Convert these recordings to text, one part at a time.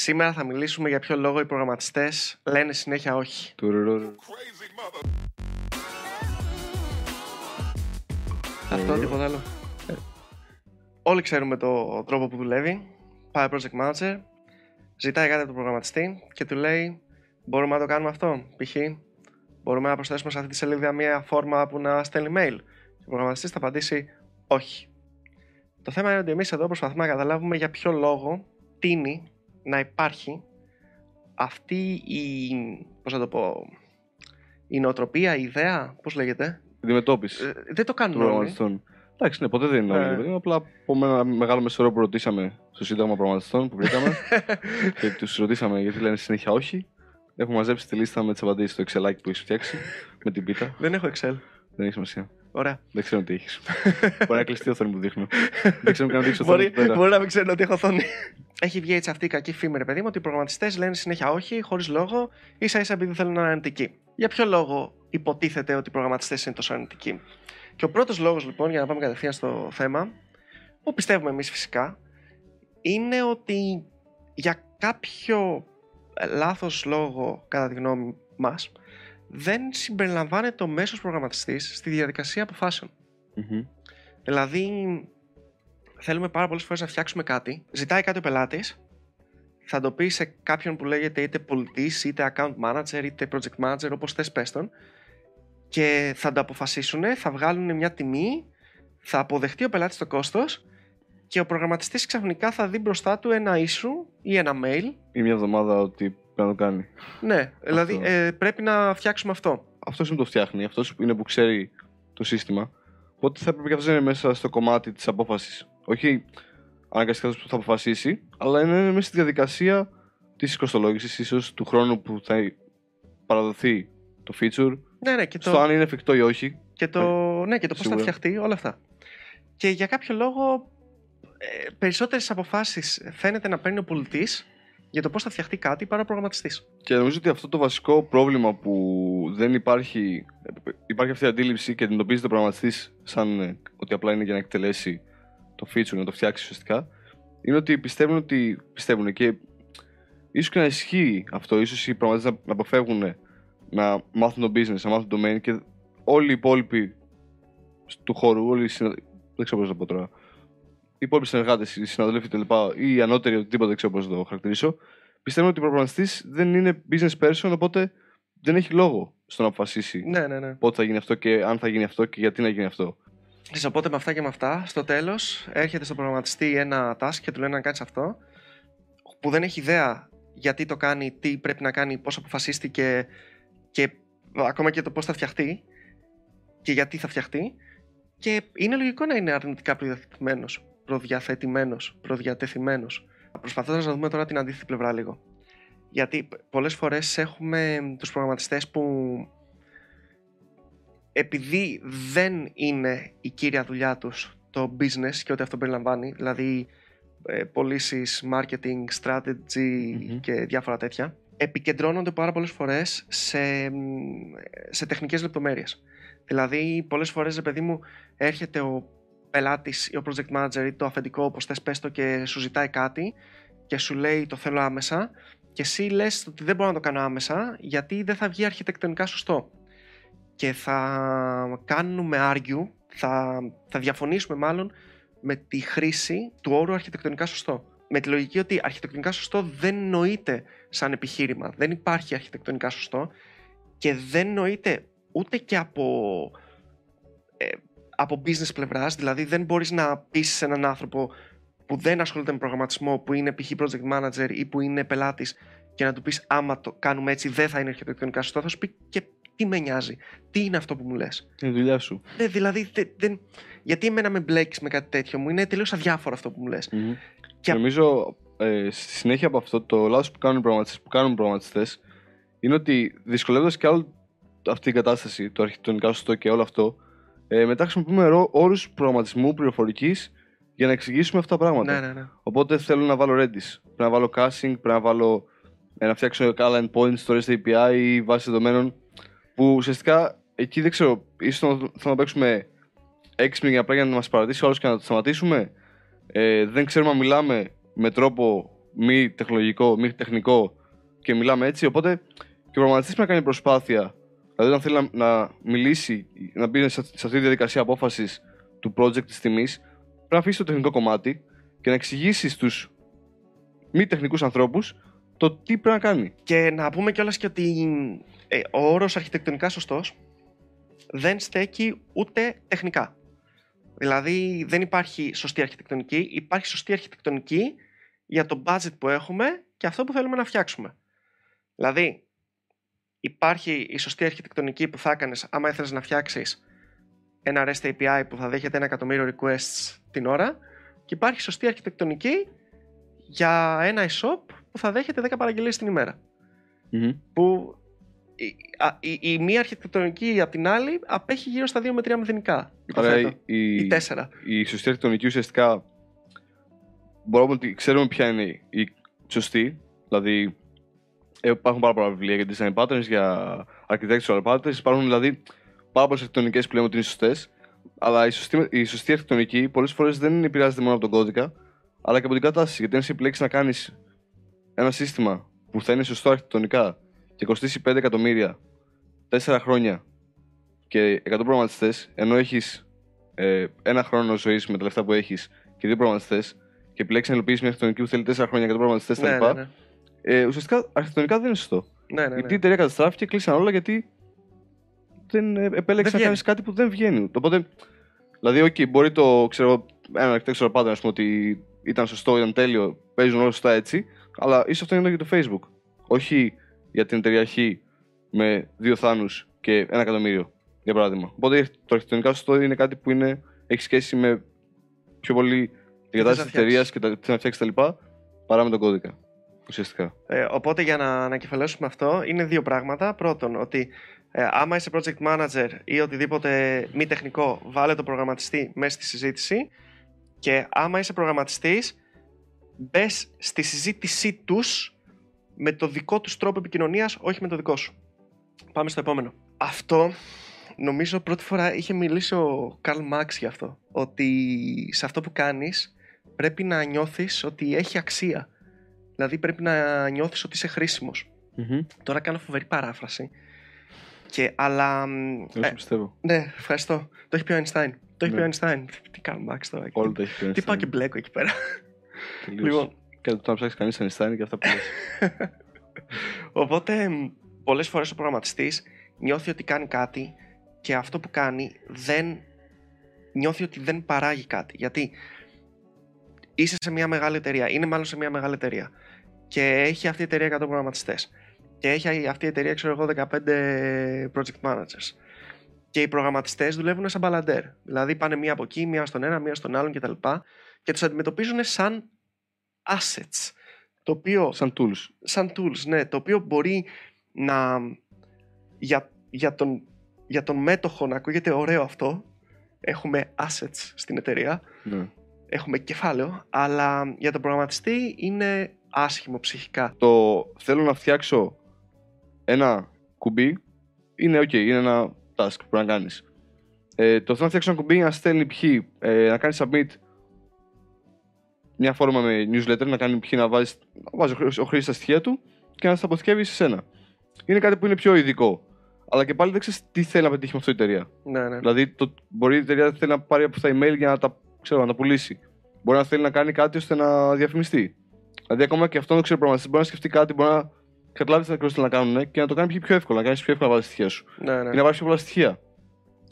Σήμερα θα μιλήσουμε για ποιο λόγο οι προγραμματιστές λένε συνέχεια όχι. Τουρουρουρου. Αυτό, τίποτα άλλο. Όλοι ξέρουμε το τρόπο που δουλεύει. Πάει project manager, ζητάει κάτι από τον προγραμματιστή και του λέει μπορούμε να το κάνουμε αυτό. Π.χ. μπορούμε να προσθέσουμε σε αυτή τη σελίδα μια φόρμα που να στέλνει mail. Και ο προγραμματιστής θα απαντήσει όχι. Το θέμα είναι ότι εμείς εδώ προσπαθούμε να καταλάβουμε για ποιο λόγο τίνει να υπάρχει αυτή η, πώς να το πω, η νοοτροπία, η ιδέα, πώς λέγεται; Αντιμετώπιση Ε, δεν το των κάνουν όλοι. προγραμματιστών. Εντάξει, ναι, ποτέ δεν είναι όλοι. Ε. παιδί μου. Απλά από ένα μεγάλο μεσορό που ρωτήσαμε στο Σύνταγμα Προγραμματιστών που βρήκαμε και τους ρωτήσαμε γιατί λένε συνέχεια όχι. Έχουμε μαζέψει τη λίστα με τις απαντήσεις στο Excel που έχεις φτιάξει με την πίτα. Δεν έχω Excel. Δεν έχει σημασία. Ωραία. Δεν ξέρω τι έχεις. Μπορεί να κλειστεί η οθόνη που δείχνω. δεν ξέρω καν να δείξω Μπορεί, οθόνη. μπορεί να μην ξέρουν ότι έχω οθόνη. Έχει βγει έτσι αυτή η κακή φήμη, ρε παιδί μου, ότι οι προγραμματιστές λένε συνέχεια όχι, χωρίς λόγο, ίσα ίσα επειδή θέλουν να είναι αρνητικοί. Για ποιο λόγο υποτίθεται ότι οι προγραμματιστές είναι τόσο αρνητικοί; Και ο πρώτος λόγος, λοιπόν, για να πάμε κατευθείαν στο θέμα, που πιστεύουμε εμείς φυσικά, είναι ότι για κάποιο λάθος λόγο, κατά τη γνώμη μας, δεν συμπεριλαμβάνεται ο μέσος προγραμματιστής στη διαδικασία αποφάσεων. Μμμ. Δηλαδή, θέλουμε πάρα πολλές φορές να φτιάξουμε κάτι. Ζητάει κάτι ο πελάτης, θα το πει σε κάποιον που λέγεται είτε πολιτής, είτε account manager, είτε project manager, όπως θες πες τον, και θα το αποφασίσουν, θα βγάλουν μια τιμή, θα αποδεχτεί ο πελάτης το κόστος και ο προγραμματιστής ξαφνικά θα δει μπροστά του ένα issue ή ένα mail. Ή μια εβδομάδα ότι πρέπει να το κάνει. Ναι, δηλαδή ε, πρέπει να φτιάξουμε αυτό. Αυτός είναι που το φτιάχνει, αυτός είναι που ξέρει το σύστημα. Οπότε θα έπρεπε και αυτός να είναι μέσα στο κομμάτι της απόφασης. Όχι αναγκαστικά που θα αποφασίσει, αλλά να είναι μέσα στη διαδικασία της κοστολόγηση, ίσως του χρόνου που θα παραδοθεί το feature, Ναι, ναι, και το... στο αν είναι εφικτό ή όχι. Και το, ναι, και το πώς θα Σίγουρα. φτιαχτεί, όλα αυτά. Και για κάποιο λόγο, ε, περισσότερες αποφάσεις φαίνεται να παίρνει ο πολιτής για το πώς θα φτιαχτεί κάτι παρά ο προγραμματιστής. Και νομίζω ότι αυτό το βασικό πρόβλημα που δεν υπάρχει, υπάρχει αυτή η αντίληψη και αντιμετωπίζεται ο προγραμματιστής σαν ε, ότι απλά είναι για να εκτελέσει το feature, να το φτιάξεις ουσιαστικά, είναι ότι πιστεύουν ότι πιστεύουν και ίσως και να ισχύει αυτό. ίσως οι προγραμματιστέ να, να αποφεύγουν να μάθουν το business, να μάθουν το domain και όλοι οι υπόλοιποι του χώρου, όλοι οι συνα... δεν ξέρω πώς να το πω τώρα. Οι υπόλοιποι συνεργάτες, οι συναδέλφοι κτλ. ή οι ανώτεροι, οτιδήποτε δεν ξέρω πώς να το χαρακτηρίσω, πιστεύουν ότι ο προγραμματιστής δεν είναι business person, οπότε δεν έχει λόγο στο να αποφασίσει Ναι, ναι, ναι. πότε θα γίνει αυτό και αν θα γίνει αυτό και γιατί να γίνει αυτό. Ξέρεις, Οπότε με αυτά και με αυτά, στο τέλος έρχεται στον προγραμματιστή ένα task και του λένε να κάνεις αυτό, που δεν έχει ιδέα γιατί το κάνει, τι πρέπει να κάνει, πώς αποφασίστηκε και ακόμα και το πώς θα φτιαχτεί και γιατί θα φτιαχτεί. Και είναι λογικό να είναι αρνητικά προδιαθετημένος, προδιαθετημένος, προδιατεθειμένος. Προσπαθώντας να δούμε τώρα την αντίθετη πλευρά λίγο. Γιατί πολλές φορές έχουμε τους προγραμματιστές που επειδή δεν είναι η κύρια δουλειά τους το business και ό,τι αυτό περιλαμβάνει, δηλαδή ε, πωλήσεις, marketing, strategy Μμμ. και διάφορα τέτοια, επικεντρώνονται πάρα πολλές φορές σε, μ, σε τεχνικές λεπτομέρειες. Δηλαδή, πολλές φορές, ρε παιδί μου, έρχεται ο πελάτης ή ο project manager ή το αφεντικό, όπως θες πες το, και σου ζητάει κάτι και σου λέει το θέλω άμεσα και εσύ λες ότι δεν μπορώ να το κάνω άμεσα γιατί δεν θα βγει αρχιτεκτονικά σωστό και θα κάνουμε argue, θα, θα διαφωνήσουμε μάλλον με τη χρήση του όρου αρχιτεκτονικά σωστό. Με τη λογική ότι αρχιτεκτονικά σωστό δεν νοείται σαν επιχείρημα. Δεν υπάρχει αρχιτεκτονικά σωστό και δεν νοείται ούτε και από, ε, από business πλευράς. Δηλαδή δεν μπορείς να πείσεις έναν άνθρωπο που δεν ασχολείται με προγραμματισμό, που είναι π.χ. project manager ή που είναι πελάτης και να του πεις άμα το κάνουμε έτσι δεν θα είναι αρχιτεκτονικά σωστό. Θα σου πει και τι με νοιάζει, τι είναι αυτό που μου λες; Είναι η δουλειά σου. Ναι, δηλαδή, δεν, δεν- γιατί εμένα με μπλέκεις με κάτι τέτοιο μου, είναι τελείως αδιάφορο αυτό που μου λες. Και- Νομίζω ε, στη συνέχεια από αυτό το λάθος που κάνουν οι προγραμματιστές, που κάνουν οι προγραμματιστές είναι ότι δυσκολεύοντας και άλλο αυτή την κατάσταση, το αρχιτεκτονικά σωστό και όλο αυτό, ε, μετά χρησιμοποιούμε όρους προγραμματισμού, πληροφορικής για να εξηγήσουμε αυτά τα πράγματα. Ναι, ναι, ναι. Οπότε θέλω να βάλω Redis. Πρέπει να βάλω caching, πρέπει να βάλω ε, να φτιάξω άλλα endpoints στο REST API ή βάση δεδομένων. Που ουσιαστικά εκεί δεν ξέρω, ίσως θέλω να παίξουμε έξυπνοι για απλά για να μας παρατήσει ο άλλος και να το σταματήσουμε. Ε, δεν ξέρουμε αν μιλάμε με τρόπο μη τεχνολογικό, μη τεχνικό και μιλάμε έτσι. Οπότε και ο προγραμματιστής πρέπει να κάνει προσπάθεια. Δηλαδή, όταν θέλει να, να μιλήσει, να μπει σε, σε αυτή τη διαδικασία απόφασης του project της τιμής, πρέπει να αφήσει το τεχνικό κομμάτι και να εξηγήσει στους μη τεχνικούς ανθρώπους το τι πρέπει να κάνει. Και να πούμε κιόλας και ότι ε, ο όρος αρχιτεκτονικά σωστός δεν στέκει ούτε τεχνικά. Δηλαδή δεν υπάρχει σωστή αρχιτεκτονική, υπάρχει σωστή αρχιτεκτονική για το budget που έχουμε και αυτό που θέλουμε να φτιάξουμε. Δηλαδή υπάρχει η σωστή αρχιτεκτονική που θα έκανες άμα ήθελες να φτιάξεις ένα REST API που θα δέχεται ένα εκατομμύριο requests την ώρα και υπάρχει σωστή αρχιτεκτονική για ένα e-shop που θα δέχεται 10 παραγγελίες την ημερα Που η, η, η, μία αρχιτεκτονική από την άλλη απέχει γύρω στα 2 με 3 μηδενικά. Άρα η, ή 4. Η σωστή αρχιτεκτονική ουσιαστικά μπορούμε ότι ξέρουμε ποια είναι η σωστή. Δηλαδή υπάρχουν πάρα πολλά βιβλία για design patterns, για architectural patterns. Υπάρχουν δηλαδή πάρα πολλές αρχιτεκτονικές που λέμε ότι είναι σωστές. Αλλά η σωστή, η σωστή αρχιτεκτονική πολλές φορές δεν επηρεάζεται μόνο από τον κώδικα, αλλά και από την κατάσταση. Γιατί αν σε επιλέξει να κάνεις ένα σύστημα που θα είναι σωστό αρχιτεκτονικά και κοστίσει 5 εκατομμύρια 4 χρόνια και 100 προγραμματιστές, ενώ έχεις ε, ένα χρόνο ζωής με τα λεφτά που έχεις και δύο προγραμματιστές και επιλέξεις να υλοποιήσεις μια αρχιτεκτονική που θέλει 4 χρόνια και 100 προγραμματιστές ναι, κτλ. ναι, ναι. Ε, ουσιαστικά αρχιτεκτονικά δεν είναι σωστό. Ναι, ναι, Γιατί η ναι. εταιρεία καταστράφηκε, κλείσαν όλα γιατί δεν ε, επέλεξε Δεν να βγαίνει. κάνει κάτι που δεν βγαίνει. Οπότε, δηλαδή, OK, μπορεί το ξέρω, ένα architectural pattern ας πούμε, ότι ήταν σωστό, ήταν τέλειο, παίζουν όλα σωστά έτσι, αλλά ίσως αυτό είναι για το Facebook. Όχι για την εταιρεία Χ με δύο θάνους και ένα εκατομμύριο, για παράδειγμα. Οπότε το αρχιτεκτονικά σωστό είναι κάτι που είναι, έχει σχέση με πιο πολύ την κατάσταση της να εταιρείας και τα, τις να φτιάξει τα λοιπά, παρά με τον κώδικα. Ουσιαστικά. Ε, οπότε για να ανακεφαλαιώσουμε αυτό είναι δύο πράγματα. Πρώτον, ότι ε, άμα είσαι project manager ή οτιδήποτε μη τεχνικό, βάλε το προγραμματιστή μέσα στη συζήτηση και άμα είσαι προγραμματιστής, μπες στη συζήτησή τους με το δικό τους τρόπο επικοινωνίας, όχι με το δικό σου. Πάμε στο επόμενο. Αυτό νομίζω πρώτη φορά είχε μιλήσει ο Καρλ Μάξ για αυτό. Ότι σε αυτό που κάνεις πρέπει να νιώθεις ότι έχει αξία. Δηλαδή πρέπει να νιώθεις ότι είσαι χρήσιμος. Τώρα κάνω φοβερή παράφραση. Και, αλλά. μ, Δεν ε, σου πιστεύω. ναι, ευχαριστώ. Το έχει πει ο Einstein. Το έχει πει Ναι. ο Einstein. Τι κάνω, Μάξ τώρα. Όλο το έχει πει. Τι πάω και μπλέκω εκεί πέρα. Τελείως. λοιπόν, Κάτι που το να ψάξεις κανείς Einstein και αυτά που λες. οπότε πολλές φορές ο προγραμματιστής νιώθει ότι κάνει κάτι και αυτό που κάνει δεν νιώθει ότι δεν παράγει κάτι. Γιατί είσαι σε μια μεγάλη εταιρεία, είναι μάλλον σε μια μεγάλη εταιρεία και έχει αυτή η εταιρεία 100 προγραμματιστές. Και έχει αυτή η εταιρεία, ξέρω εγώ, 15 project managers. Και οι προγραμματιστές δουλεύουν σαν μπαλαντέρ. Δηλαδή πάνε μία από εκεί, μία στον ένα, μία στον άλλον κτλ. Και τους αντιμετωπίζουν σαν assets. Το οποίο Σαν tools. σαν tools, ναι, το οποίο μπορεί να για, για, τον, για τον μέτοχο να ακούγεται ωραίο αυτό. Έχουμε assets στην εταιρεία, Ναι. έχουμε κεφάλαιο, αλλά για τον προγραμματιστή είναι άσχημο ψυχικά. Το θέλω να φτιάξω ένα κουμπί είναι ok, είναι ένα task που πρέπει να κάνεις. Ε, το θέλω να φτιάξω ένα κουμπί να στέλνει π.χ. Ε, να κάνει submit μια φόρμα με newsletter, να κάνει π.χ. να βάζεις, να βάζεις ο χρήστη- ο χρήστης τα στοιχεία του και να στα αποθηκεύει σε σένα. Είναι κάτι που είναι πιο ειδικό. Αλλά και πάλι δεν ξέρεις τι θέλει να πετύχει με αυτό η εταιρεία. Ναι, ναι. Δηλαδή, το, μπορεί η εταιρεία να θέλει να πάρει από αυτά email για να τα, ξέρω, να τα πουλήσει. Μπορεί να θέλει να κάνει κάτι ώστε να διαφημιστεί. Δηλαδή, ακόμα και αυτό το ξέρει προγραμματιστή, μπορεί να σκεφτεί κάτι, μπορεί να καταλάβει τι ακριβώς θέλει να κάνουν και να το κάνει πιο εύκολα, να κάνεις πιο εύκολα να βάλει στοιχεία σου. ναι, ναι. Και να βάλει πιο πολλά στοιχεία.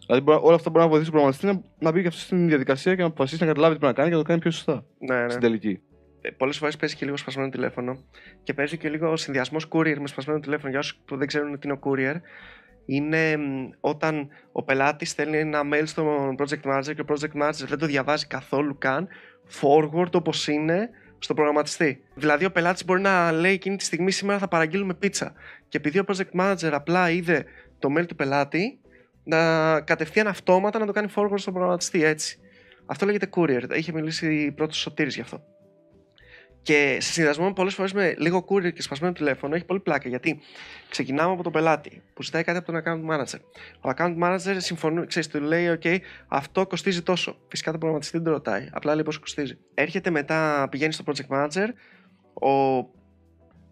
Δηλαδή, μπορεί, όλα αυτά μπορεί να βοηθήσει τον προγραμματιστή να, να μπει και αυτό στην διαδικασία και να αποφασίσει να καταλάβει τι πρέπει να κάνει και να το κάνει πιο σωστά. ναι, ναι. Στην τελική. Πολλές φορές παίζει και λίγο σπασμένο τηλέφωνο και παίζει και λίγο συνδυασμός courier με σπασμένο τηλέφωνο. Για όσους που δεν ξέρουν τι είναι ο courier, είναι μ, όταν ο πελάτης στέλνει ένα mail στο project manager και ο project manager δεν το διαβάζει καθόλου καν forward όπως είναι στο προγραμματιστή. Δηλαδή, ο πελάτης μπορεί να λέει εκείνη τη στιγμή σήμερα θα παραγγείλουμε πίτσα. Και επειδή ο project manager απλά είδε το mail του πελάτη, να κατευθείαν αυτόματα να το κάνει forward στον προγραμματιστή έτσι. Αυτό λέγεται courier. Είχε μιλήσει πρώτος Σωτήρης γι' αυτό. Και σε συνδυασμό πολλές φορές με λίγο courier και σπασμένο τηλέφωνο έχει πολύ πλάκα γιατί ξεκινάμε από τον πελάτη που ζητάει κάτι από τον account manager. Ο account manager συμφωνεί, ξέρεις, του λέει: OK, αυτό κοστίζει τόσο. Φυσικά το προγραμματιστή δεν το ρωτάει. Απλά λέει πόσο κοστίζει. Έρχεται μετά, πηγαίνει στο project manager ο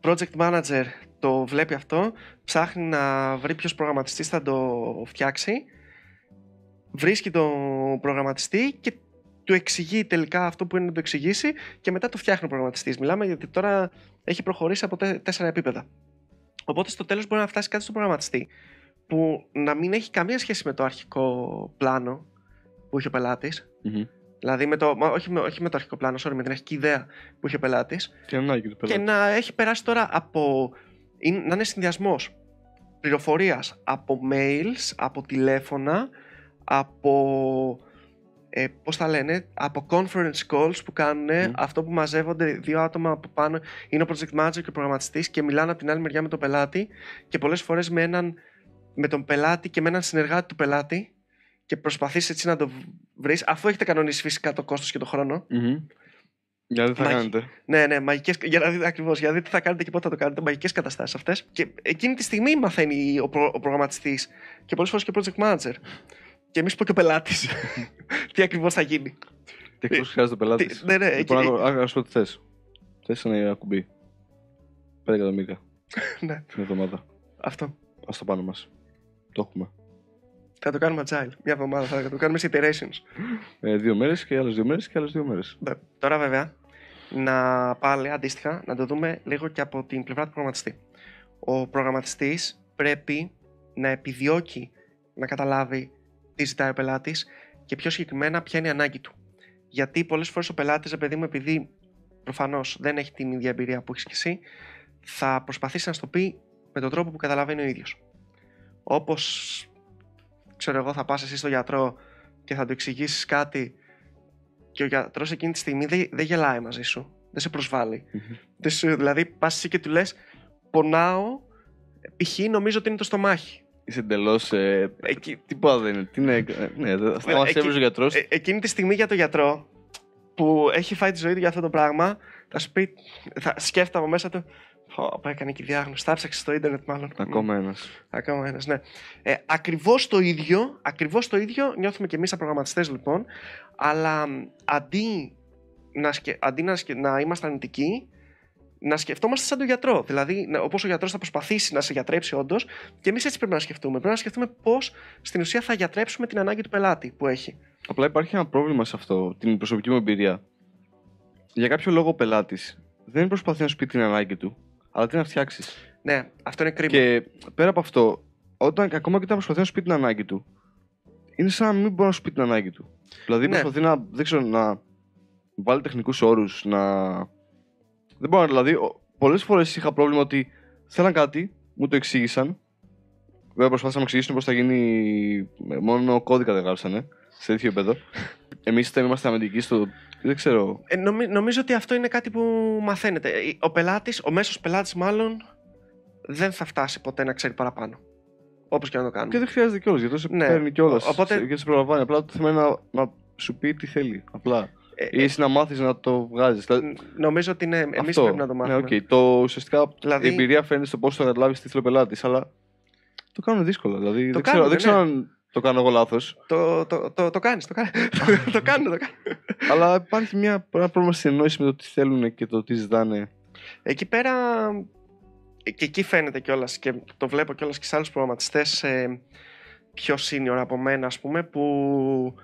project manager το βλέπει αυτό, ψάχνει να βρει ποιος προγραμματιστής θα το φτιάξει, βρίσκει τον προγραμματιστή και του εξηγεί τελικά αυτό που είναι να το εξηγήσει και μετά το φτιάχνει ο προγραμματιστής. Μιλάμε γιατί τώρα έχει προχωρήσει από τε- τέσσερα επίπεδα. Οπότε στο τέλος μπορεί να φτάσει κάτι στον προγραμματιστή που να μην έχει καμία σχέση με το αρχικό πλάνο που είχε ο πελάτης. Μμμ. Δηλαδή, με το, μα όχι, με, όχι με το αρχικό πλάνο, sorry, με την αρχική ιδέα που είχε ο πελάτης. Τι ανάγκη του Και πελάτη. να έχει περάσει τώρα από. Είναι- να είναι συνδυασμός πληροφορίας από mails, από τηλέφωνα, από. Ε, πώς τα λένε, από conference calls που κάνουν, Μμ. αυτό που μαζεύονται δύο άτομα από πάνω, είναι ο project manager και ο προγραμματιστής και μιλάνε από την άλλη μεριά με τον πελάτη και πολλές φορές με, έναν, με τον πελάτη και με έναν συνεργάτη του πελάτη και προσπαθείς έτσι να το βρεις, αφού έχετε κανονίσει φυσικά το κόστος και το χρόνο. Μμμ. Για δεν θα Μαγι- κάνετε. Ναι, ναι, μαγικές, για να δείτε ακριβώς, για να δείτε τι θα κάνετε και πότε θα το κάνετε. Μαγικές καταστάσεις αυτές. Και εκείνη τη στιγμή μαθαίνει ο, προ, ο προγραμματιστής και πολλές φορές και ο project manager. Και εμείς πω και ο πελάτης. τι ακριβώς θα γίνει. Τι ακριβώ χρειάζεται ο πελάτης. Τι- ναι, ναι, Λοιπόν, εκεί- α- α- α σου πω τι θες. Θες ένα κουμπί. 5 εκατομμύρια ναι, την εβδομάδα. αυτό. Α το πάνω μας. Το έχουμε. Θα το κάνουμε agile. Μια εβδομάδα θα το κάνουμε σε iterations. Ε, δύο μέρες και άλλες δύο μέρες και άλλες δύο μέρες. Ναι. Τώρα βέβαια, να πάλι αντίστοιχα να το δούμε λίγο και από την πλευρά του προγραμματιστή. Ο προγραμματιστής πρέπει να επιδιώκει να καταλάβει τι ζητάει ο πελάτης και πιο συγκεκριμένα ποια είναι η ανάγκη του. Γιατί πολλές φορές ο πελάτης, ρε παιδί μου, επειδή προφανώς δεν έχει την ίδια εμπειρία που έχεις και εσύ, θα προσπαθήσει να σου το πει με τον τρόπο που καταλαβαίνει ο ίδιος. Όπως, ξέρω εγώ, θα πας εσύ στο γιατρό και θα του εξηγήσεις κάτι και ο γιατρός εκείνη τη στιγμή δεν, δεν γελάει μαζί σου. Δεν σε προσβάλλει. Δεν σου, δηλαδή, πας εσύ και του λες: Πονάω, π.χ. νομίζω ότι είναι το στομάχι. Είσαι εντελώς. Ε, Εκεί, τίποτα δεν είναι. Τι είναι. ε, Ναι, δεν- θα μα εκεί- έβριζε ο γιατρός. ε, εκείνη τη στιγμή για τον γιατρό που έχει φάει τη ζωή του για αυτό το πράγμα, θα σου πει, θα σκέφτεται από μέσα του. Πω, πω, έκανε και διάγνωση. Τα έψαξε στο ίντερνετ, μάλλον. Ακόμα ένας. Ακόμα ένας, ναι. Ε, Ακριβώς το ίδιο, ακριβώς το ίδιο νιώθουμε και εμείς σαν προγραμματιστές, λοιπόν. Αλλά μ, αντί να, σκε, αντί να, σκε, να είμαστε αρνητικοί, να σκεφτόμαστε σαν τον γιατρό. Δηλαδή, όπως ο γιατρός θα προσπαθήσει να σε γιατρέψει, όντως, και εμείς έτσι πρέπει να σκεφτούμε. Πρέπει να σκεφτούμε πώς στην ουσία θα γιατρέψουμε την ανάγκη του πελάτη που έχει. Απλά υπάρχει ένα πρόβλημα σε αυτό, την προσωπική μου εμπειρία. Για κάποιο λόγο ο πελάτης δεν προσπαθεί να σου πει την ανάγκη του, αλλά τι να φτιάξεις. Ναι, αυτό είναι κρίμα. Και πέρα από αυτό, όταν, ακόμα και όταν προσπαθεί να σου πει την ανάγκη του, είναι σαν να μην μπορεί να σου πει την ανάγκη του. Δηλαδή Ναι. προσπαθεί να, δεν ξέρω, να βάλει τεχνικούς όρους, να. Δεν μπορώ, δηλαδή, πολλές φορές είχα πρόβλημα ότι θέλαν κάτι, μου το εξήγησαν. Βέβαια προσπάθησαν να μου εξηγήσουν πώς θα γίνει. Μόνο κώδικα δεν γράψανε σε τέτοιο επίπεδο. Εμείς δεν είμαστε αμυντικοί στο. Δεν ξέρω. Ε, νομι- νομίζω ότι αυτό είναι κάτι που μαθαίνεται. Ε, Ο πελάτης, ο μέσος πελάτης μάλλον δεν θα φτάσει ποτέ να ξέρει παραπάνω. Όπως και να το κάνουμε. Και δεν χρειάζεται κιόλας γιατί σε Ναι. παίρνει κιόλας. Οπότε- Και σε προλαμβάνει. Απλά το θέμα είναι να, να σου πει τι θέλει. Απλά. Ε, Ή εσύ να μάθεις να το βγάζεις. Ν- Νομίζω ότι ναι, εμείς πρέπει να το μάθουμε. Ναι, οκ. Το ουσιαστικά Δηλαδή- η εμπειρία φαίνεται στο πώς θα καταλάβεις τι θέλει ο πελάτης, αλλά το κάνουν δύσκολα. Δηλαδή, δεν, ξέρω, κάνουν, δεν ναι. ξέρω αν το κάνω εγώ λάθος, Το, το, το, το κάνεις, το, κάνεις. το κάνουν, το κάνουν. αλλά υπάρχει μια, ένα πρόβλημα συνεννόηση με το τι θέλουν και το τι ζητάνε. Εκεί πέρα, ε, και εκεί φαίνεται κιόλας και το βλέπω κιόλας και σε άλλους προγραμματιστές ε, πιο senior από μένα, ας πούμε, που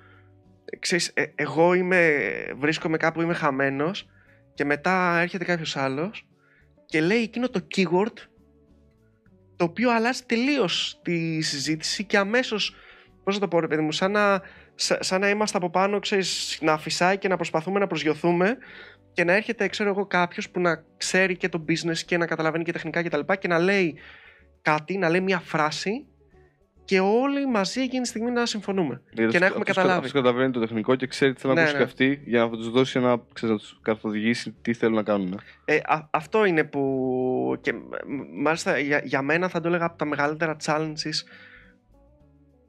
ε, ξέρεις, ε, εγώ είμαι, βρίσκομαι κάπου, είμαι χαμένος και μετά έρχεται κάποιος άλλος και λέει εκείνο το keyword το οποίο αλλάζει τελείως τη συζήτηση και αμέσως, πώς να το πω ρε παιδί μου, σαν να, σα- σαν να είμαστε από πάνω, ξέρεις, να φυσάει και να προσπαθούμε να προσγειωθούμε και να έρχεται, ξέρω εγώ, κάποιος που να ξέρει και το business και να καταλαβαίνει και τεχνικά κτλ. Και, και να λέει κάτι, να λέει μια φράση και όλοι μαζί εκείνη τη στιγμή να συμφωνούμε. Δηλαδή, Και να αυτός- έχουμε αυτός- καταλάβει. αυτός καταλαβαίνει το τεχνικό και ξέρει τι θέλει να Ναι, ακούσει ναι. και αυτοί για να τους δώσει ένα. Ξέρεις, να τους καθοδηγήσει τι θέλουν να κάνουν. Ε, α- αυτό είναι που. και μ- μάλιστα για, για μένα θα το έλεγα από τα μεγαλύτερα challenges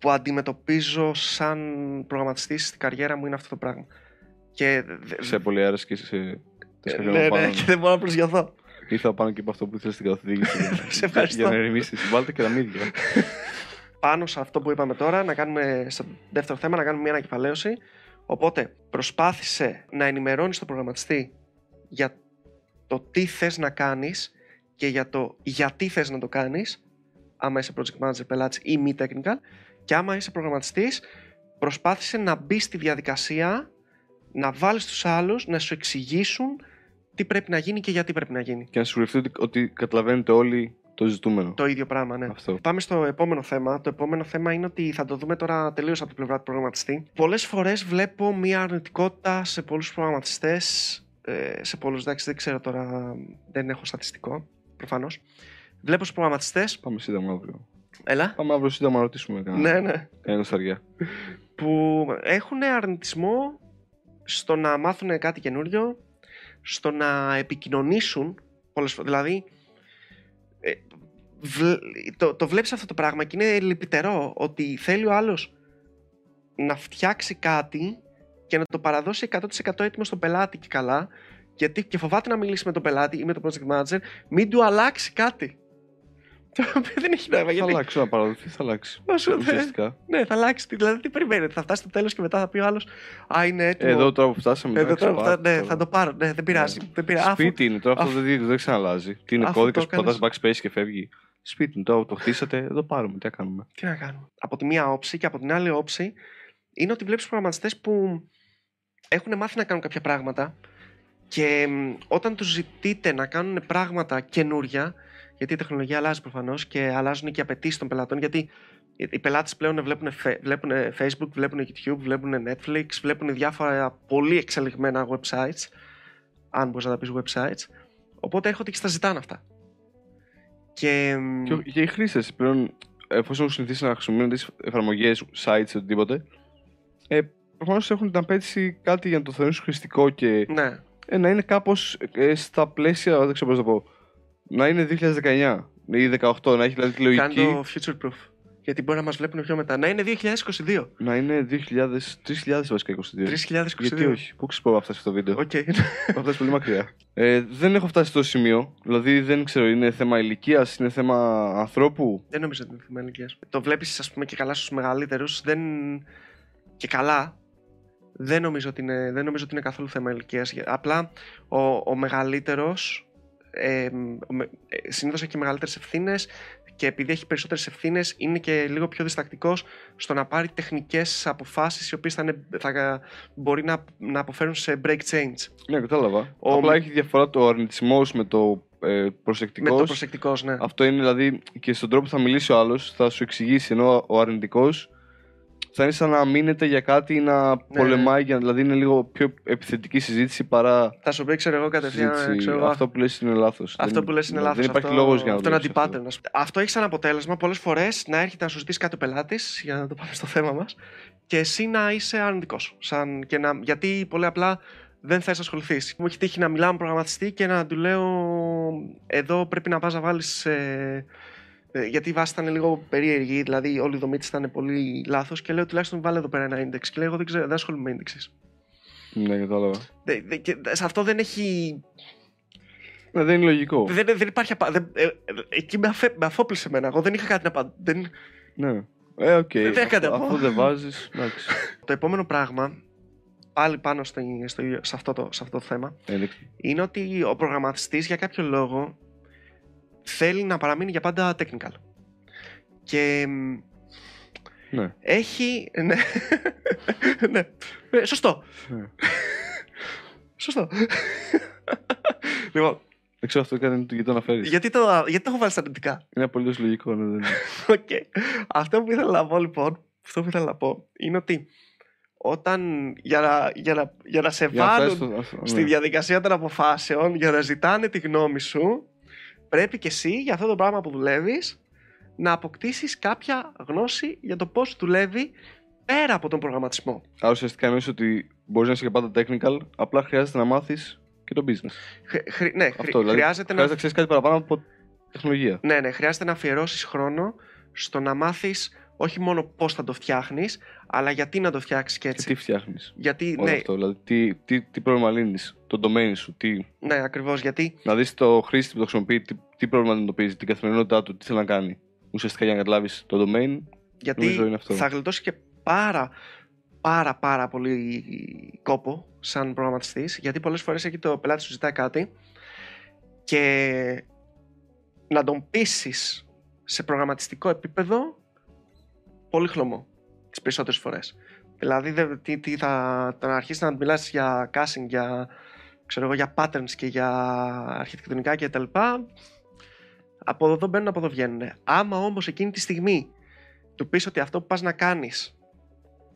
που αντιμετωπίζω σαν προγραμματιστής στην καριέρα μου είναι αυτό το πράγμα. Και, δε- Σε πολύ αέρας και σε. ε, σε ναι, ναι, και δεν μπορώ να προσγειωθώ. Ήρθα πάνω και από αυτό που ήθελες στην καθοδήγηση. για- Σε ευχαριστώ. Για να ερεμήσει. Βάλτε και τα μύδια. πάνω σε αυτό που είπαμε τώρα, να κάνουμε στο δεύτερο θέμα, να κάνουμε μια ανακεφαλαίωση. Οπότε, προσπάθησε να ενημερώνεις τον προγραμματιστή για το τι θες να κάνεις και για το γιατί θες να το κάνεις άμα είσαι project manager πελάτης ή μη technical και άμα είσαι προγραμματιστής προσπάθησε να μπει στη διαδικασία να βάλεις τους άλλους να σου εξηγήσουν τι πρέπει να γίνει και γιατί πρέπει να γίνει. Και να σιγουρευτεί ότι, ότι καταλαβαίνετε όλοι το ζητούμενο. Το ίδιο πράγμα, ναι. Αυτό. Πάμε στο επόμενο θέμα. Το επόμενο θέμα είναι ότι θα το δούμε τώρα τελείως από την πλευρά του προγραμματιστή. Πολλές φορές βλέπω μια αρνητικότητα σε πολλούς προγραμματιστές. Ε, σε πολλούς, εντάξει, δεν ξέρω τώρα, δεν έχω στατιστικό προφανώς. Βλέπω στους προγραμματιστές. Πάμε σύντομα αύριο. Έλα. Πάμε αύριο σύντομα να ρωτήσουμε κανένα Ναι, ναι. κανένα νοσταλγιά. Που έχουν αρνητισμό στο να μάθουν κάτι καινούριο, στο να επικοινωνήσουν πολλές φορές. Δηλαδή, ε, βλ- το, το βλέπεις αυτό το πράγμα και είναι λυπητερό ότι θέλει ο άλλος να φτιάξει κάτι και να το παραδώσει 100% έτοιμο στον πελάτη και καλά γιατί και φοβάται να μιλήσει με τον πελάτη ή με τον project manager μην του αλλάξει κάτι. Το οποίο δεν έχει νόημα Θα γιατί αλλάξει να παραδοθείς, θα αλλάξει. Όσο δεν- Ουσιαστικά. ναι, θα αλλάξει. Δηλαδή, τι περιμένετε, θα φτάσει στο τέλος και μετά θα πει ο άλλος Α, είναι έτοιμο. Εδώ τώρα που φτάσαμε. Εδώ εντάξει, τώρα, πάρε θα, ναι, τώρα. θα το πάρω. Ναι, δεν πειράζει. Δεν πειράζει. Αφού- Σπίτι είναι τώρα, αυτό αφού- δεν, δεν ξαναλάζει. Τι είναι αφού κώδικα το που πατάς έκανες- backspace και φεύγει. Σπίτι είναι τώρα που το χτίσατε, εδώ πάρουμε. Τι να κάνουμε. Τι να κάνουμε. Από τη μία όψη και από την άλλη όψη είναι ότι βλέπεις προγραμματιστές που έχουν μάθει να κάνουν κάποια πράγματα και μ, όταν τους ζητείτε να κάνουν πράγματα καινούρια, γιατί η τεχνολογία αλλάζει προφανώς και αλλάζουν και οι απαιτήσεις των πελατών, γιατί οι- οι πελάτες πλέον βλέπουν, φε- βλέπουν Facebook, βλέπουν YouTube, βλέπουν Netflix, βλέπουν διάφορα πολύ εξελιγμένα websites, αν μπορείς να τα πεις websites. Οπότε έρχονται και στα ζητάνε αυτά. Και, μ, Και, ο- και οι χρήστες πλέον, εφόσον έχουν συνηθίσει να χρησιμοποιούν τις εφαρμογές, sites, οτιδήποτε, ε, προφανώς έχουν την απέτηση κάτι για να το θεωρήσουν χρηστικό και ναι, ε, να είναι κάπως στα πλαίσια, δεν ξέρω πώς να το πω, να είναι 2019 ή 18, να έχει δηλαδή τη Κάνει λογική το future proof. Γιατί μπορεί να μας βλέπουν πιο μετά. Να είναι 2022. να είναι 2000, 3000 βασικά 22. 3022. Γιατί όχι, πού ξέρω να φτάσει αυτό το βίντεο. Οκ. Έχω φτάσει πολύ μακριά. Ε, δεν έχω φτάσει στο σημείο. Δηλαδή δεν ξέρω, είναι θέμα ηλικίας, είναι θέμα ανθρώπου; δεν νομίζω ότι είναι θέμα ηλικίας. Το βλέπεις, ας πούμε, και καλά στους μεγαλύτερους. Δεν... Και καλά. Δεν νομίζω, ότι είναι, δεν νομίζω ότι είναι καθόλου θέμα ηλικίας. Απλά ο, ο μεγαλύτερος. Ε, Συνήθως έχει μεγαλύτερες ευθύνες και επειδή έχει περισσότερες ευθύνες, είναι και λίγο πιο διστακτικός στο να πάρει τεχνικές αποφάσεις οι οποίες θα, είναι- θα μπορεί να, να αποφέρουν σε break change. Ναι, κατάλαβα. Ο- Απλά έχει διαφορά το αρνητισμός με το ε, Με προσεκτικό. το προσεκτικός, ναι. Αυτό είναι δηλαδή και στον τρόπο που θα μιλήσει ο άλλος, θα σου εξηγήσει ενώ ο αρνητικός θα είναι σαν να μείνεται για κάτι ή να Ναι. πολεμάει, για, δηλαδή είναι λίγο πιο επιθετική συζήτηση παρά Θα σου πει, ξέρω εγώ, κατευθείαν. συζήτηση. Ξέρω, εγώ, αυτό που λες είναι λάθος. Αυτό που λες είναι λάθος. Δεν υπάρχει αυτό, λόγος για να αυτό το είναι δουλέψεις anti-pattern. ας πούμε. Αυτό έχει σαν αποτέλεσμα πολλές φορές να έρχεται να σου ζητήσει κάτι ο πελάτης, για να το πάμε στο θέμα μας, και εσύ να είσαι αρνητικός. Σαν, και να, γιατί πολύ απλά δεν θες να ασχοληθείς. Μου έχει τύχει να μιλάω με προγραμματιστή και να του λέω: Εδώ πρέπει να πας να βάλεις. Ε, ε, γιατί η βάση ήταν λίγο περίεργη, δηλαδή όλη η δομή της ήταν πολύ λάθος. Και λέω: Τουλάχιστον βάλε εδώ πέρα ένα index. Και λέω: Εγώ δεν, ξέρω, δεν ασχολούμαι με indexes. Ναι, κατάλαβα. Δε- δε- και σε αυτό δεν έχει Ναι, δεν είναι λογικό. δεν, δεν υπάρχει απα... δεν, ε, ε, εκεί με, αφέ, με αφόπλισε εμένα. Εγώ δεν είχα κάτι να πάω. Δεν... Ναι. Ε, οκ. Δεν είχα κάτι να Αφού- πω. Αφού δεν βάζεις. Εντάξει. Το επόμενο πράγμα, πάλι πάνω στο, στο, σε, αυτό το, σε αυτό το θέμα, Ένδειξε. είναι ότι ο προγραμματιστής για κάποιο λόγο θέλει να παραμείνει για πάντα technical. Και μ, Ναι. έχει... Ναι. ναι. Ε, σωστό. Ναι. Σωστό. λοιπόν, Δεν ξέρω αυτό έκανε γιατί το αναφέρει. γιατί το, γιατί το έχω βάλει στα αρνητικά; Είναι απολύτως λογικό. Ναι, δεν... Οκ. Αυτό που ήθελα να πω λοιπόν, αυτό που ήθελα να πω είναι ότι όταν για να, για να, για να σε Για να φτάσεις βάλουν στο- στη ναι. διαδικασία των αποφάσεων, για να ζητάνε τη γνώμη σου, πρέπει και εσύ για αυτό το πράγμα που δουλεύεις να αποκτήσεις κάποια γνώση για το πώς δουλεύει πέρα από τον προγραμματισμό. Άρα ουσιαστικά εννοείς ότι μπορείς να είσαι και πάντα technical, απλά χρειάζεται να μάθεις και το business. Χρ- χρ- ναι, χρ- Αυτό, δηλαδή, χρειάζεται, χρειάζεται να... να ξέρεις κάτι παραπάνω από τεχνολογία. ναι, ναι, χρειάζεται να αφιερώσεις χρόνο στο να μάθεις όχι μόνο πώς θα το φτιάχνεις, αλλά γιατί να το φτιάξεις και Και έτσι. τι φτιάχνεις. Γιατί, Όλο ναι, αυτό. Δηλαδή, τι, τι, τι πρόβλημα λύνεις, το domain σου, τι, ναι, ακριβώς, γιατί να δεις το χρήστη που το χρησιμοποιεί, τι, τι πρόβλημα αντιμετωπίζει, την καθημερινότητά του, τι θέλει να κάνει. Ουσιαστικά για να καταλάβεις το domain, Γιατί Νομίζω είναι αυτό. θα γλιτώσει και πάρα πάρα πάρα πολύ κόπο σαν προγραμματιστής γιατί πολλές φορές εκεί το πελάτη σου ζητάει κάτι και να τον πείσεις σε προγραμματιστικό επίπεδο πολύ χλωμό τις περισσότερες φορές. Δηλαδή δεν, τι, τι θα, θα αρχίσεις να μιλάς για casting, για, ξέρω εγώ, για patterns και για αρχιτεκτονικά και τα λοιπά, από εδώ μπαίνουν, από εδώ βγαίνουν. Άμα όμως εκείνη τη στιγμή του πεις ότι αυτό που πας να κάνεις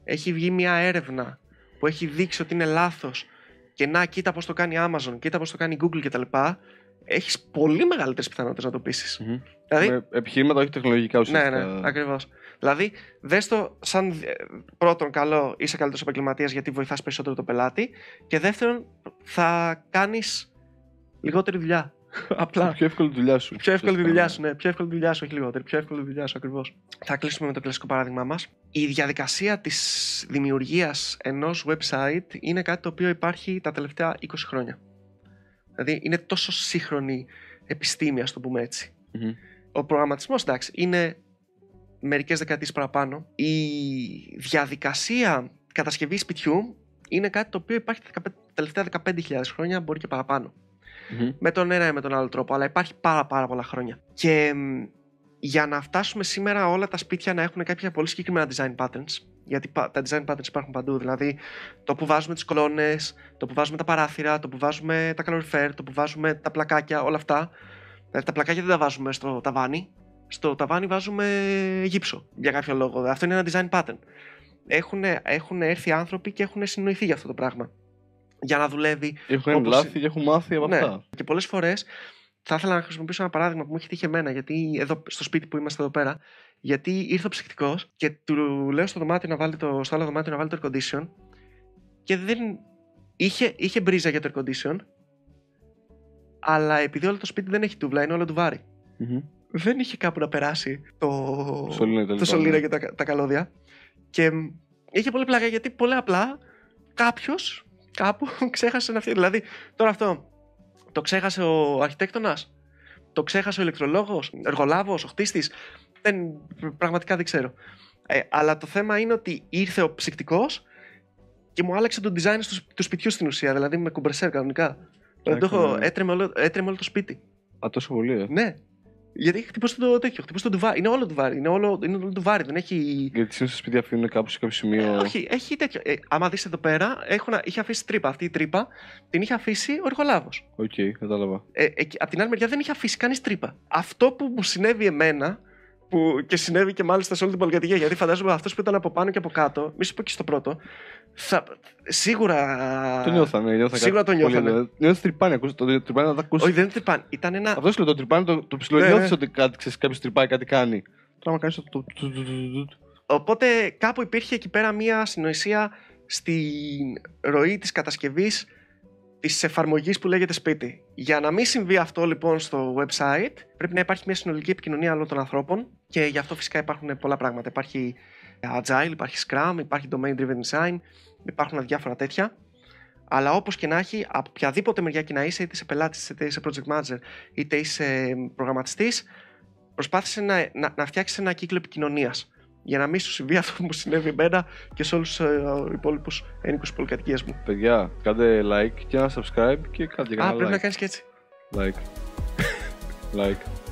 έχει βγει μια έρευνα που έχει δείξει ότι είναι λάθος και να κοίτα πώς το κάνει Amazon, κοίτα πώς το κάνει Google κτλ. Έχεις πολύ μεγαλύτερες πιθανότητες να το πεισεις Δηλαδή, Με επιχειρήματα όχι τεχνολογικά ναι, ουσιαστικά. ναι, ακριβώς. Δηλαδή, δες το σαν ε, πρώτον καλό, είσαι καλύτερος επαγγελματίας γιατί βοηθάς περισσότερο τον πελάτη. Και δεύτερον, θα κάνεις λιγότερη δουλειά. Απλά. Πιο εύκολη τη δουλειά σου. Πιο εύκολη τη ουσιαστικά, δουλειά ναι. σου, ναι. Πιο εύκολη τη δουλειά σου, όχι λιγότερη. Πιο εύκολη τη δουλειά σου, ακριβώς. Θα κλείσουμε με το κλασικό παράδειγμά μας. Η διαδικασία της δημιουργίας ενός website είναι κάτι το οποίο υπάρχει τα τελευταία 20 χρόνια. Δηλαδή, είναι τόσο σύγχρονη επιστήμη, ας το πούμε έτσι. Μμμ. Ο προγραμματισμός, εντάξει, είναι μερικές δεκαετίες παραπάνω. Η διαδικασία κατασκευής σπιτιού είναι κάτι το οποίο υπάρχει τα τελευταία 15.000 χρόνια, μπορεί και παραπάνω. Μμμ. Με τον ένα ή με τον άλλο τρόπο, αλλά υπάρχει πάρα πάρα πολλά χρόνια. Και μ, για να φτάσουμε σήμερα όλα τα σπίτια να έχουν κάποια πολύ συγκεκριμένα design patterns, γιατί πα- τα design patterns υπάρχουν παντού, δηλαδή το που βάζουμε τις κολόνες, το που βάζουμε τα παράθυρα, το που βάζουμε τα calorifer, το που βάζουμε τα πλακάκια, όλα αυτά. Δηλαδή τα πλακάκια δεν τα βάζουμε στο ταβάνι, στο ταβάνι βάζουμε γύψο για κάποιο λόγο. Αυτό είναι ένα design pattern. Έχουν, έχουν έρθει άνθρωποι και έχουν συνοηθεί για αυτό το πράγμα. Για να δουλεύει Έχουν κάνει Όπως- λάθη και έχουν μάθει από ναι. αυτά. Και πολλές φορές θα ήθελα να χρησιμοποιήσω ένα παράδειγμα που μου έχει τύχει εμένα, γιατί εδώ στο σπίτι που είμαστε εδώ πέρα, γιατί ήρθε ο ψυκτικός και του λέω στο, δωμάτιο να βάλει το, στο άλλο δωμάτιο να βάλει το air condition και δεν. Είχε, είχε μπρίζα για το air condition, αλλά επειδή όλο το σπίτι δεν έχει τούβλα, είναι όλο τουβάρι. Μμμ. Δεν είχε κάπου να περάσει το, Σωλήνα και τα το λοιπά, σωλήνα ναι. και τα, τα καλώδια. Και μ, είχε πολύ πλάκα γιατί πολύ απλά κάποιος κάπου ξέχασε να φτιάξει. Δηλαδή, τώρα αυτό το ξέχασε ο αρχιτέκτονας, το ξέχασε ο ηλεκτρολόγος, εργολάβος, ο χτίστης. Δεν, πραγματικά δεν ξέρω. Ε, αλλά το θέμα είναι ότι ήρθε ο ψυκτικός και μου άλλαξε το design του, του σπιτιού στην ουσία, δηλαδή με κομπρεσέρ κανονικά. Δηλαδή, το έχω, ναι. έτρεμε, όλο, έτρεμε όλο το σπίτι. Α, τόσο πολύ, ε. Ναι. Γιατί χτυπούσε το τέτοιο, χτυπούσε το ντουβάρι. Είναι όλο ντουβάρι. Είναι όλο, είναι όλο ντουβάρι. Δεν έχει. Γιατί συνήθως τα σπίτια αφήνουν κάπου σε κάποιο σημείο. Ε, όχι, έχει τέτοιο. Ε, άμα δεις εδώ πέρα, έχω να, είχε αφήσει τρύπα. Αυτή η τρύπα την είχε αφήσει ο εργολάβος. Οκ, κατάλαβα. Ε, εκεί- απ' την άλλη μεριά δεν είχε αφήσει κανείς τρύπα. Αυτό που μου συνέβη εμένα, που και συνέβη και μάλιστα σε όλη την πολυκατοικία, γιατί φαντάζομαι αυτός που ήταν από πάνω και από κάτω, μη σου πω και στο πρώτο, θα, σίγουρα. Το νιώθανε. νιώθανε Σίγουρα κάτι το πολύ, νιώθανε. δηλαδή. Νιώθεις τρυπάνι, ακούς, το τρυπάνι να τα ακούσει. Όχι, δεν τρυπάν. Ήταν ένα. Αυτό σου λέω, το τρυπάνι το, το ψηλό. Ναι, νιώθεις ναι. ότι κάτι, ξέρεις, κάποιος τρυπάει, κάτι κάνει. Τώρα άμα κάνεις το... το- το- το- το- το- Οπότε κάπου υπήρχε εκεί πέρα μία συνοησία στην ροή της κατασκευής της εφαρμογής που λέγεται σπίτι. Για να μην συμβεί αυτό λοιπόν στο website πρέπει να υπάρχει μια συνολική επικοινωνία όλων των ανθρώπων και γι' αυτό φυσικά υπάρχουν πολλά πράγματα. Υπάρχει Agile, υπάρχει Scrum, υπάρχει Domain Driven Design, υπάρχουν διάφορα τέτοια. Αλλά όπως και να έχει, από οποιαδήποτε μεριά και να είσαι, είτε είσαι πελάτης, είτε είσαι project manager, είτε είσαι προγραμματιστής, προσπάθησε να, να, να φτιάξεις ένα κύκλο επικοινωνίας. Για να μην σου συμβεί αυτό που μου συνέβη εμένα και σε όλους του υπόλοιπους ένοικου τη πολυκατοικία μου. Παιδιά, κάντε like και ένα subscribe και κάντε και Α, ένα πρέπει να like. κάνεις και έτσι. Like. like.